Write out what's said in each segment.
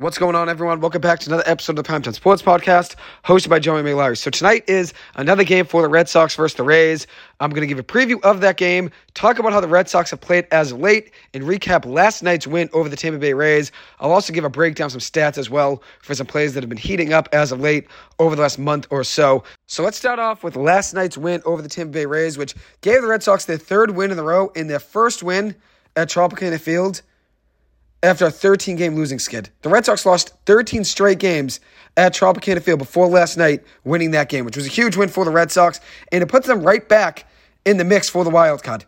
What's going on, everyone? Welcome back to another episode of the Primetime Sports Podcast, hosted by Joey McLary. So tonight is another game for the Red Sox versus the Rays. I'm going to give a preview of that game, talk about how the Red Sox have played as of late, and recap last night's win over the Tampa Bay Rays. I'll also give a breakdown, some stats as well for some plays that have been heating up as of late over the last month or so. So let's start off with last night's win over the Tampa Bay Rays, which gave the Red Sox their third win in a row and their first win at Tropicana Field after a 13 game losing skid. The Red Sox lost 13 straight games at Tropicana Field before last night winning that game, which was a huge win for the Red Sox, and it puts them right back in the mix for the wild card.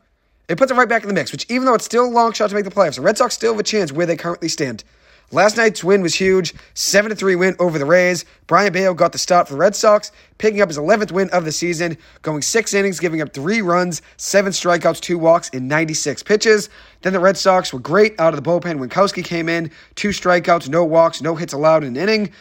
It puts them right back in the mix, which even though it's still a long shot to make the playoffs, the Red Sox still have a chance where they currently stand. Last night's win was huge. 7 3 win over the Rays. Brayan Bello got the start for the Red Sox, picking up his 11th win of the season, going six innings, giving up three runs, seven strikeouts, two walks in 96 pitches. Then the Red Sox were great out of the bullpen. Winckowski came in, two strikeouts, no walks, no hits allowed in an inning.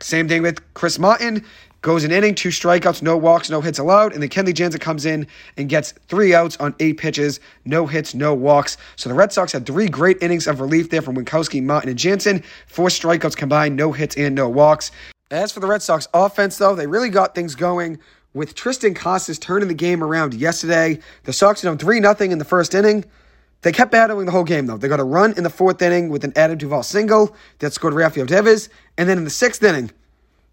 Same thing with Chris Martin. Goes an inning, two strikeouts, no walks, no hits allowed. And then Kenley Jansen comes in and gets three outs on eight pitches, no hits, no walks. So the Red Sox had three great innings of relief there from Winckowski, Martin, and Jansen. Four strikeouts combined, no hits, and no walks. As for the Red Sox offense, though, they really got things going with Triston Casas turning the game around yesterday. The Sox down 3 0 in the first inning. They kept battling the whole game, though. They got a run in the fourth inning with an Adam Duvall single that scored Rafael Devers. And then in the sixth inning,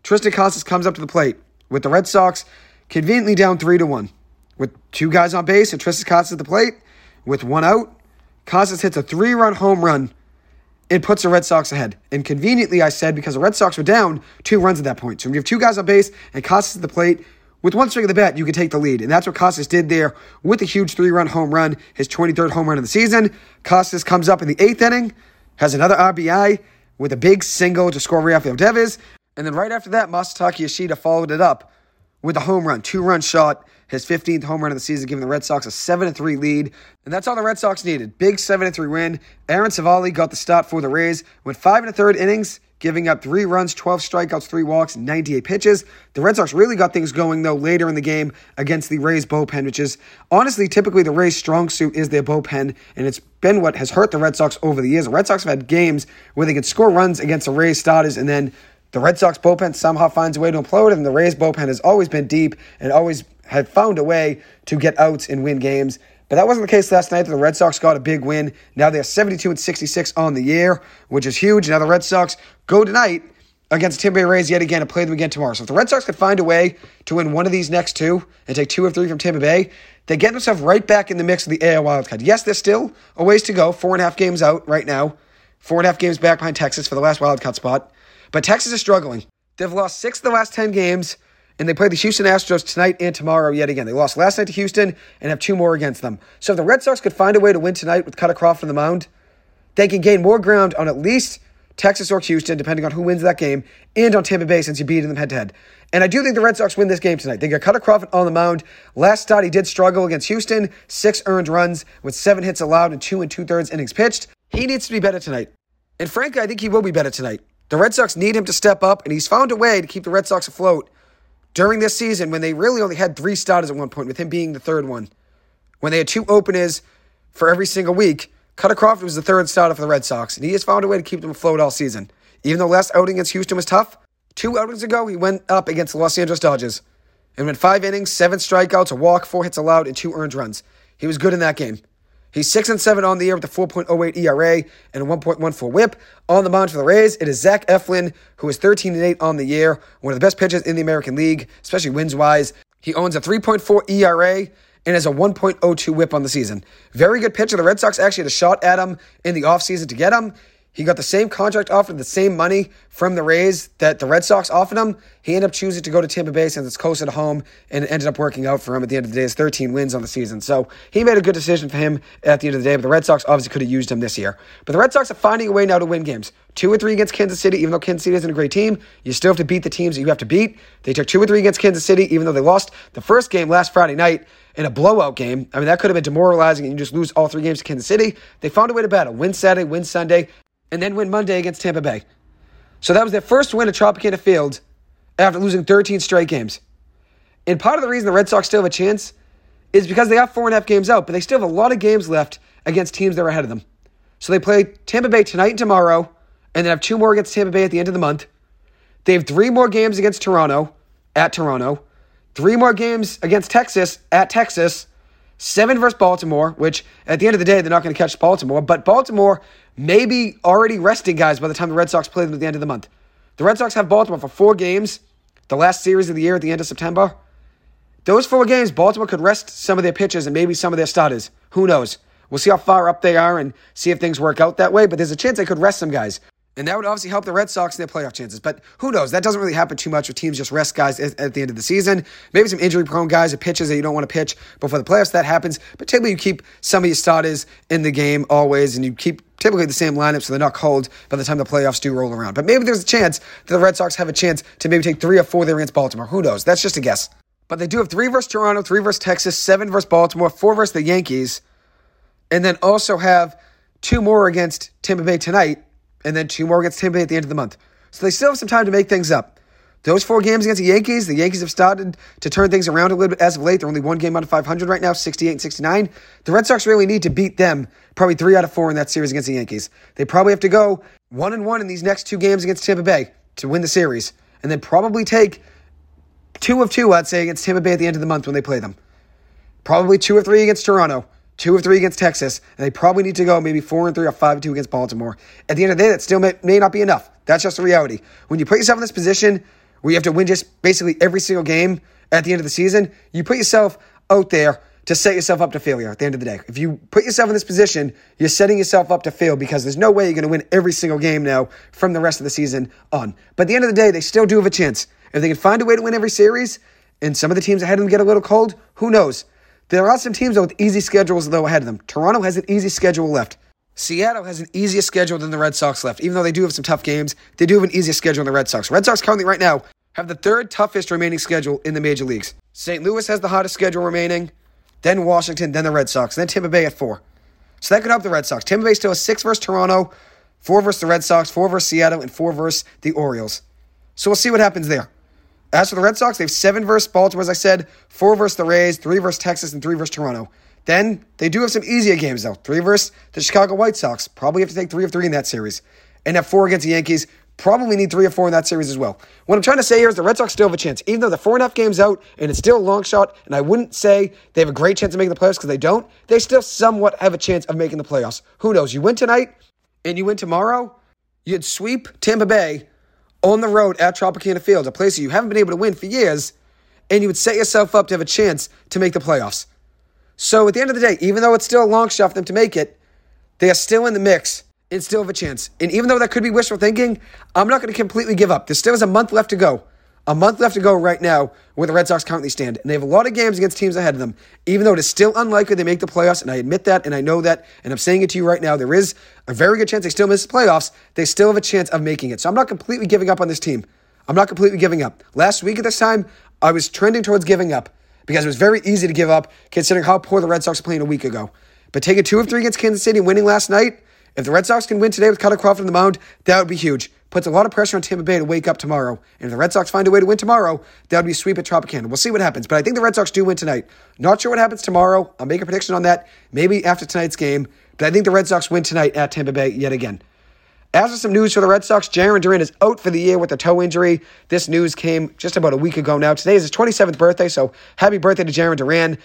Triston Casas comes up to the plate with the Red Sox conveniently down 3 to 1. With two guys on base and Triston Casas at the plate, with one out, Casas hits a three run home run. It puts the Red Sox ahead. And conveniently, I said, because the Red Sox were down two runs at that point. So when you have two guys on base and Casas at the plate, with one swing of the bat, you can take the lead. And that's what Casas did there with a huge three run home run, his 23rd home run of the season. Casas comes up in the eighth inning, has another RBI with a big single to score Rafael Devers. And then right after that, Masataka Yoshida followed it up with a home run, two run shot, his 15th home run of the season, giving the Red Sox a 7 3 lead. And that's all the Red Sox needed. Big 7 3 win. Aaron Civale got the start for the Rays, went five and a third innings, giving up three runs, 12 strikeouts, three walks, 98 pitches. The Red Sox really got things going, though, later in the game against the Rays bullpen, which is honestly typically the Rays' strong suit is their bullpen, and it's been what has hurt the Red Sox over the years. The Red Sox have had games where they can score runs against the Rays starters and then the Red Sox bullpen somehow finds a way to implode, and the Rays bullpen has always been deep and always had found a way to get outs and win games. But that wasn't the case last night. The Red Sox got a big win. Now they're 72 and 66 on the year, which is huge. Now the Red Sox go tonight against Tampa Bay Rays yet again and play them again tomorrow. So if the Red Sox could find a way to win one of these next two and take two of three from Tampa Bay, they get themselves right back in the mix of the AL wildcard. Yes, there's still a ways to go. Four and a half games out right now. Four and a half games back behind Texas for the last wildcard spot. But Texas is struggling. They've lost six of the last 10 games, and they play the Houston Astros tonight and tomorrow yet again. They lost last night to Houston and have two more against them. So if the Red Sox could find a way to win tonight with Kutter Crawford on the mound, they can gain more ground on at least Texas or Houston, depending on who wins that game, and on Tampa Bay since you beat them head to head. And I do think the Red Sox win this game tonight. They got Kutter Crawford on the mound. Last start, he did struggle against Houston. Six earned runs with seven hits allowed and two and two thirds innings pitched. He needs to be better tonight. And frankly, I think he will be better tonight. The Red Sox need him to step up, and he's found a way to keep the Red Sox afloat during this season when they really only had three starters at one point, with him being the third one. When they had two openers for every single week, Kutter Crawford was the third starter for the Red Sox, and he has found a way to keep them afloat all season. Even though last outing against Houston was tough, two outings ago he went up against the Los Angeles Dodgers and went five innings, seven strikeouts, a walk, four hits allowed, and two earned runs. He was good in that game. He's 6 and 7 on the year with a 4.08 ERA and a 1.14 whip. On the mound for the Rays, it is Zach Eflin, who is 13 and 8 on the year, one of the best pitchers in the American League, especially wins wise. He owns a 3.4 ERA and has a 1.02 whip on the season. Very good pitcher. The Red Sox actually had a shot at him in the offseason to get him. He got the same contract offer, the same money from the Rays that the Red Sox offered him. He ended up choosing to go to Tampa Bay since it's closer to home, and it ended up working out for him at the end of the day. His 13 wins on the season. So he made a good decision for him at the end of the day, but the Red Sox obviously could have used him this year. But the Red Sox are finding a way now to win games. Two or three against Kansas City, even though Kansas City isn't a great team, you still have to beat the teams that you have to beat. They took two or three against Kansas City, even though they lost the first game last Friday night in a blowout game. I mean, that could have been demoralizing and you just lose all three games to Kansas City. They found a way to battle. Win Saturday, win Sunday, and then win Monday against Tampa Bay. So that was their first win at Tropicana Field after losing 13 straight games. And part of the reason the Red Sox still have a chance is because they have four and a half games out, but they still have a lot of games left against teams that are ahead of them. So they play Tampa Bay tonight and tomorrow, and then have two more against Tampa Bay at the end of the month. They have three more games against Toronto at Toronto, three more games against Texas at Texas, seven versus Baltimore, which at the end of the day, they're not going to catch Baltimore, but Baltimore may be already resting guys by the time the Red Sox play them at the end of the month. The Red Sox have Baltimore for four games, the last series of the year at the end of September. Those four games, Baltimore could rest some of their pitchers and maybe some of their starters. Who knows? We'll see how far up they are and see if things work out that way, but there's a chance they could rest some guys. And that would obviously help the Red Sox in their playoff chances. But who knows? That doesn't really happen too much with teams just rest guys at, the end of the season. Maybe some injury prone guys or pitchers that you don't want to pitch before the playoffs. That happens. But typically, you keep some of your starters in the game always, and you keep typically the same lineup so they're not cold by the time the playoffs do roll around. But maybe there's a chance that the Red Sox have a chance to maybe take three or four there against Baltimore. Who knows? That's just a guess. But they do have three versus Toronto, three versus Texas, seven versus Baltimore, four versus the Yankees, and then also have two more against Tampa Bay tonight and then two more against Tampa Bay at the end of the month. So they still have some time to make things up. Those four games against the Yankees, the Yankees have started to turn things around a little bit as of late. They're only one game out of 500 right now, 68 and 69. The Red Sox really need to beat them probably three out of four in that series against the Yankees. They probably have to go one and one in these next two games against Tampa Bay to win the series, and then probably take two of two, I'd say, against Tampa Bay at the end of the month when they play them. Probably two or three against Toronto two of three against Texas, and they probably need to go maybe four and three or five and two against Baltimore. At the end of the day, that still may, may not be enough. That's just the reality. When you put yourself in this position where you have to win just basically every single game at the end of the season, you put yourself out there to set yourself up to failure at the end of the day. If you put yourself in this position, you're setting yourself up to fail because there's no way you're going to win every single game now from the rest of the season on. But at the end of the day, they still do have a chance. If they can find a way to win every series, and some of the teams ahead of them get a little cold, who knows? There are some teams though, with easy schedules though ahead of them. Toronto has an easy schedule left. Seattle has an easier schedule than the Red Sox left. Even though they do have some tough games, they do have an easier schedule than the Red Sox. Red Sox currently right now have the third toughest remaining schedule in the major leagues. St. Louis has the hottest schedule remaining, then Washington, then the Red Sox, then Tampa Bay at four. So that could help the Red Sox. Tampa Bay still has six versus Toronto, four versus the Red Sox, four versus Seattle, and four versus the Orioles. So we'll see what happens there. As for the Red Sox, they have seven versus Baltimore, as I said, four versus the Rays, three versus Texas, and three versus Toronto. Then they do have some easier games, though. Three versus the Chicago White Sox. Probably have to take three of three in that series. And have four against the Yankees. Probably need three or four in that series as well. What I'm trying to say here is the Red Sox still have a chance. Even though the four and a half games out and it's still a long shot, and I wouldn't say they have a great chance of making the playoffs because they don't, they still somewhat have a chance of making the playoffs. Who knows? You win tonight and you win tomorrow, you'd sweep Tampa Bay on the road at Tropicana Field, a place you haven't been able to win for years, and you would set yourself up to have a chance to make the playoffs. So at the end of the day, even though it's still a long shot for them to make it, they are still in the mix and still have a chance. And even though that could be wishful thinking, I'm not going to completely give up. There still is a month left to go a month left to go right now where the Red Sox currently stand. And they have a lot of games against teams ahead of them, even though it is still unlikely they make the playoffs. And I admit that, and I know that, and I'm saying it to you right now. There is a very good chance they still miss the playoffs. They still have a chance of making it. So I'm not completely giving up on this team. I'm not completely giving up. Last week at this time, I was trending towards giving up because it was very easy to give up considering how poor the Red Sox were playing a week ago. But taking two of three against Kansas City and winning last night, if the Red Sox can win today with Kutter Crawford on the mound, that would be huge puts a lot of pressure on Tampa Bay to wake up tomorrow. And if the Red Sox find a way to win tomorrow, that would be a sweep at Tropicana. We'll see what happens. But I think the Red Sox do win tonight. Not sure what happens tomorrow. I'll make a prediction on that maybe after tonight's game. But I think the Red Sox win tonight at Tampa Bay yet again. As for some news for the Red Sox, Jarren Duran is out for the year with a toe injury. This news came just about a week ago now. Today is his 27th birthday, so happy birthday to Jarren Duran.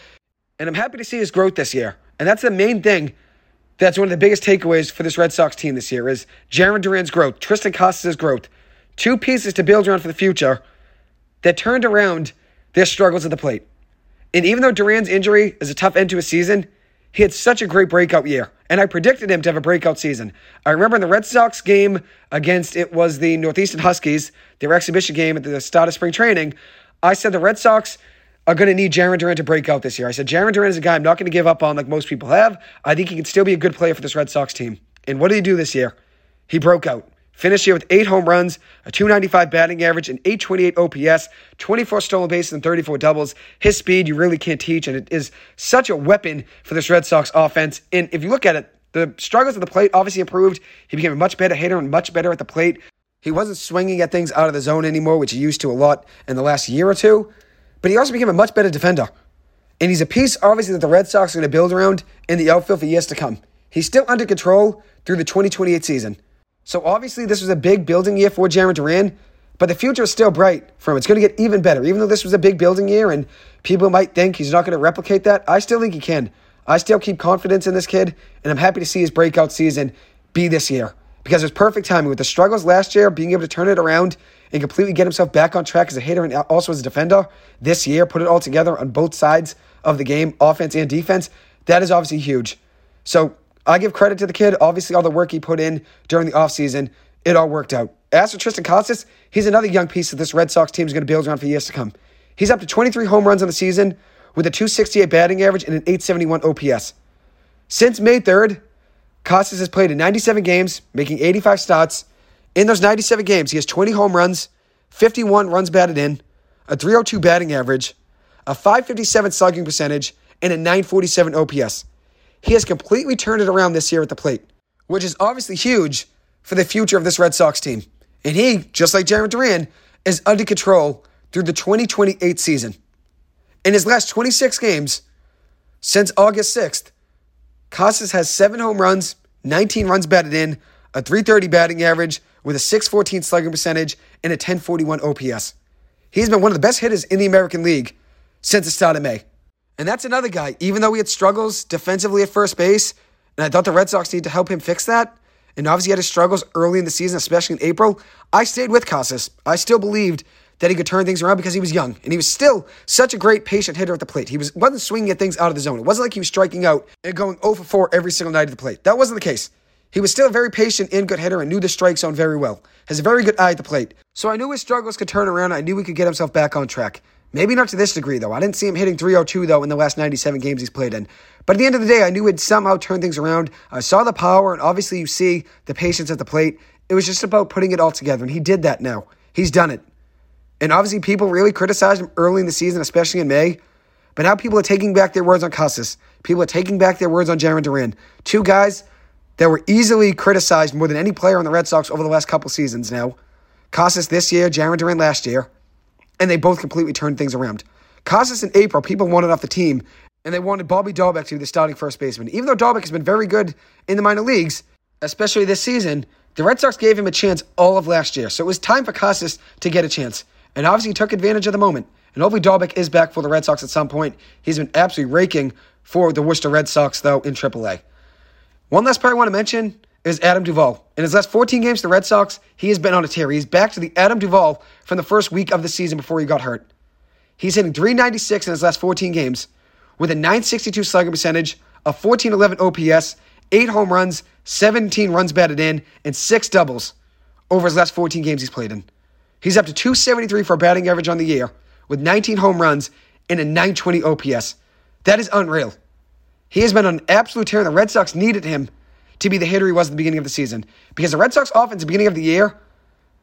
And I'm happy to see his growth this year. And that's the main thing that's one of the biggest takeaways for this Red Sox team this year is Jarren Duran's growth, Triston Casas' growth two pieces to build around for the future that turned around their struggles at the plate. And even though Duran's injury is a tough end to a season, he had such a great breakout year. And I predicted him to have a breakout season. I remember in the Red Sox game against it was the Northeastern Huskies, their exhibition game at the start of spring training. I said the Red Sox are going to need Jarren Duran to break out this year. I said Jarren Duran is a guy I'm not going to give up on like most people have. I think he can still be a good player for this Red Sox team. And what did he do this year? He broke out. Finished here with eight home runs, a 295 batting average, an 828 OPS, 24 stolen bases, and 34 doubles. His speed you really can't teach, and it is such a weapon for this Red Sox offense. And if you look at it, the struggles at the plate obviously improved. He became a much better hitter and much better at the plate. He wasn't swinging at things out of the zone anymore, which he used to a lot in the last year or two. But he also became a much better defender. And he's a piece, obviously, that the Red Sox are going to build around in the outfield for years to come. He's still under control through the 2028 season. So obviously, this was a big building year for Jarren Duran, but the future is still bright for him. It's going to get even better. Even though this was a big building year and people might think he's not going to replicate that, I still think he can. I still keep confidence in this kid, and I'm happy to see his breakout season be this year because it was perfect timing with the struggles last year, being able to turn it around and completely get himself back on track as a hitter and also as a defender this year, put it all together on both sides of the game, offense and defense. That is obviously huge. So I give credit to the kid. Obviously, all the work he put in during the offseason, it all worked out. As for Triston Casas, he's another young piece that this Red Sox team is going to build around for years to come. He's up to 23 home runs on the season with a 268 batting average and an 871 OPS. Since May 3rd, Casas has played in 97 games, making 85 starts. In those 97 games, he has 20 home runs, 51 runs batted in, a 302 batting average, a 557 slugging percentage, and a 947 OPS. He has completely turned it around this year at the plate, which is obviously huge for the future of this Red Sox team. And he, just like Jarren Duran, is under control through the 2028 season. In his last 26 games since August 6th, Casas has seven home runs, 19 runs batted in, a 330 batting average with a 614 slugging percentage and a 1041 OPS. He's been one of the best hitters in the American League since the start of May. And that's another guy, even though he had struggles defensively at first base, and I thought the Red Sox need to help him fix that. And obviously, he had his struggles early in the season, especially in April. I stayed with Casas. I still believed that he could turn things around because he was young and he was still such a great patient hitter at the plate. He was wasn't swinging at things out of the zone. It wasn't like he was striking out and going 0 for 4 every single night at the plate. That wasn't the case. He was still a very patient and good hitter and knew the strike zone very well. Has a very good eye at the plate. So I knew his struggles could turn around. I knew he could get himself back on track. Maybe not to this degree, though. I didn't see him hitting 302, though, in the last 97 games he's played in. But at the end of the day, I knew he'd somehow turn things around. I saw the power, and obviously, you see the patience at the plate. It was just about putting it all together, and he did that now. He's done it. And obviously, people really criticized him early in the season, especially in May. But now people are taking back their words on Casas. People are taking back their words on Jarren Duran. Two guys that were easily criticized more than any player on the Red Sox over the last couple seasons now. Casas this year, Jarren Duran last year and they both completely turned things around. Casas in April, people wanted off the team, and they wanted Bobby Dalbec to be the starting first baseman. Even though Dalbec has been very good in the minor leagues, especially this season, the Red Sox gave him a chance all of last year. So it was time for Casas to get a chance. And obviously, he took advantage of the moment. And hopefully, Dalbec is back for the Red Sox at some point. He's been absolutely raking for the Worcester Red Sox, though, in AAA. One last player I want to mention is Adam Duvall. In his last 14 games the Red Sox, he has been on a tear. He's back to the Adam Duvall from the first week of the season before he got hurt. He's hitting 396 in his last 14 games with a 962 slugging percentage, a 1411 OPS, 8 home runs, 17 runs batted in, and 6 doubles over his last 14 games he's played in. He's up to 273 for a batting average on the year with 19 home runs and a 920 OPS. That is unreal. He has been an absolute tear, and the Red Sox needed him to be the hitter he was at the beginning of the season. Because the Red Sox offense at the beginning of the year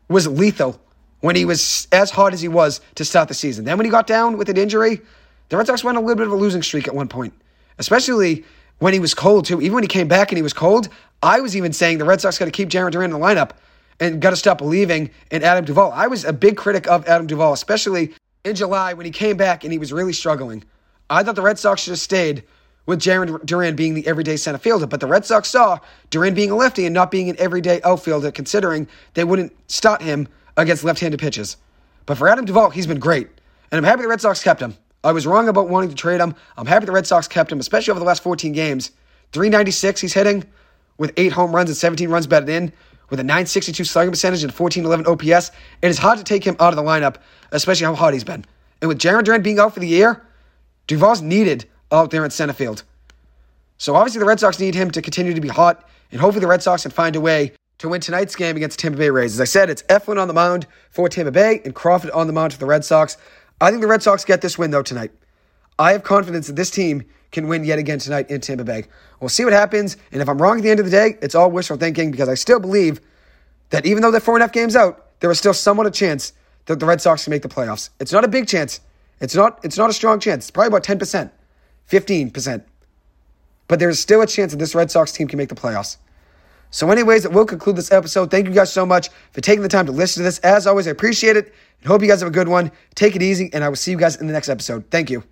was lethal when he was as hot as he was to start the season. Then when he got down with an injury, the Red Sox went a little bit of a losing streak at one point, especially when he was cold too. Even when he came back and he was cold, I was even saying the Red Sox got to keep Jarren Duran in the lineup and got to stop believing in Adam Duvall. I was a big critic of Adam Duvall, especially in July when he came back and he was really struggling. I thought the Red Sox should have stayed with Jarren Duran being the everyday center fielder. But the Red Sox saw Duran being a lefty and not being an everyday outfielder, considering they wouldn't start him against left handed pitches. But for Adam Duvall, he's been great. And I'm happy the Red Sox kept him. I was wrong about wanting to trade him. I'm happy the Red Sox kept him, especially over the last 14 games. 396 he's hitting with eight home runs and 17 runs batted in, with a 962 slugging percentage and 1411 OPS. It is hard to take him out of the lineup, especially how hot he's been. And with Jarren Duran being out for the year, Duvall's needed Oh, out there in center field. So obviously the Red Sox need him to continue to be hot, and hopefully the Red Sox can find a way to win tonight's game against Tampa Bay Rays. As I said, it's Eflin on the mound for Tampa Bay and Crawford on the mound for the Red Sox. I think the Red Sox get this win though tonight. I have confidence that this team can win yet again tonight in Tampa Bay. We'll see what happens, and if I'm wrong at the end of the day, it's all wishful thinking because I still believe that even though they're four and a half games out, there is still somewhat a chance that the Red Sox can make the playoffs. It's not a big chance. It's not. It's not a strong chance. It's probably about ten percent. 15%. But there's still a chance that this Red Sox team can make the playoffs. So, anyways, it will conclude this episode. Thank you guys so much for taking the time to listen to this. As always, I appreciate it and hope you guys have a good one. Take it easy, and I will see you guys in the next episode. Thank you.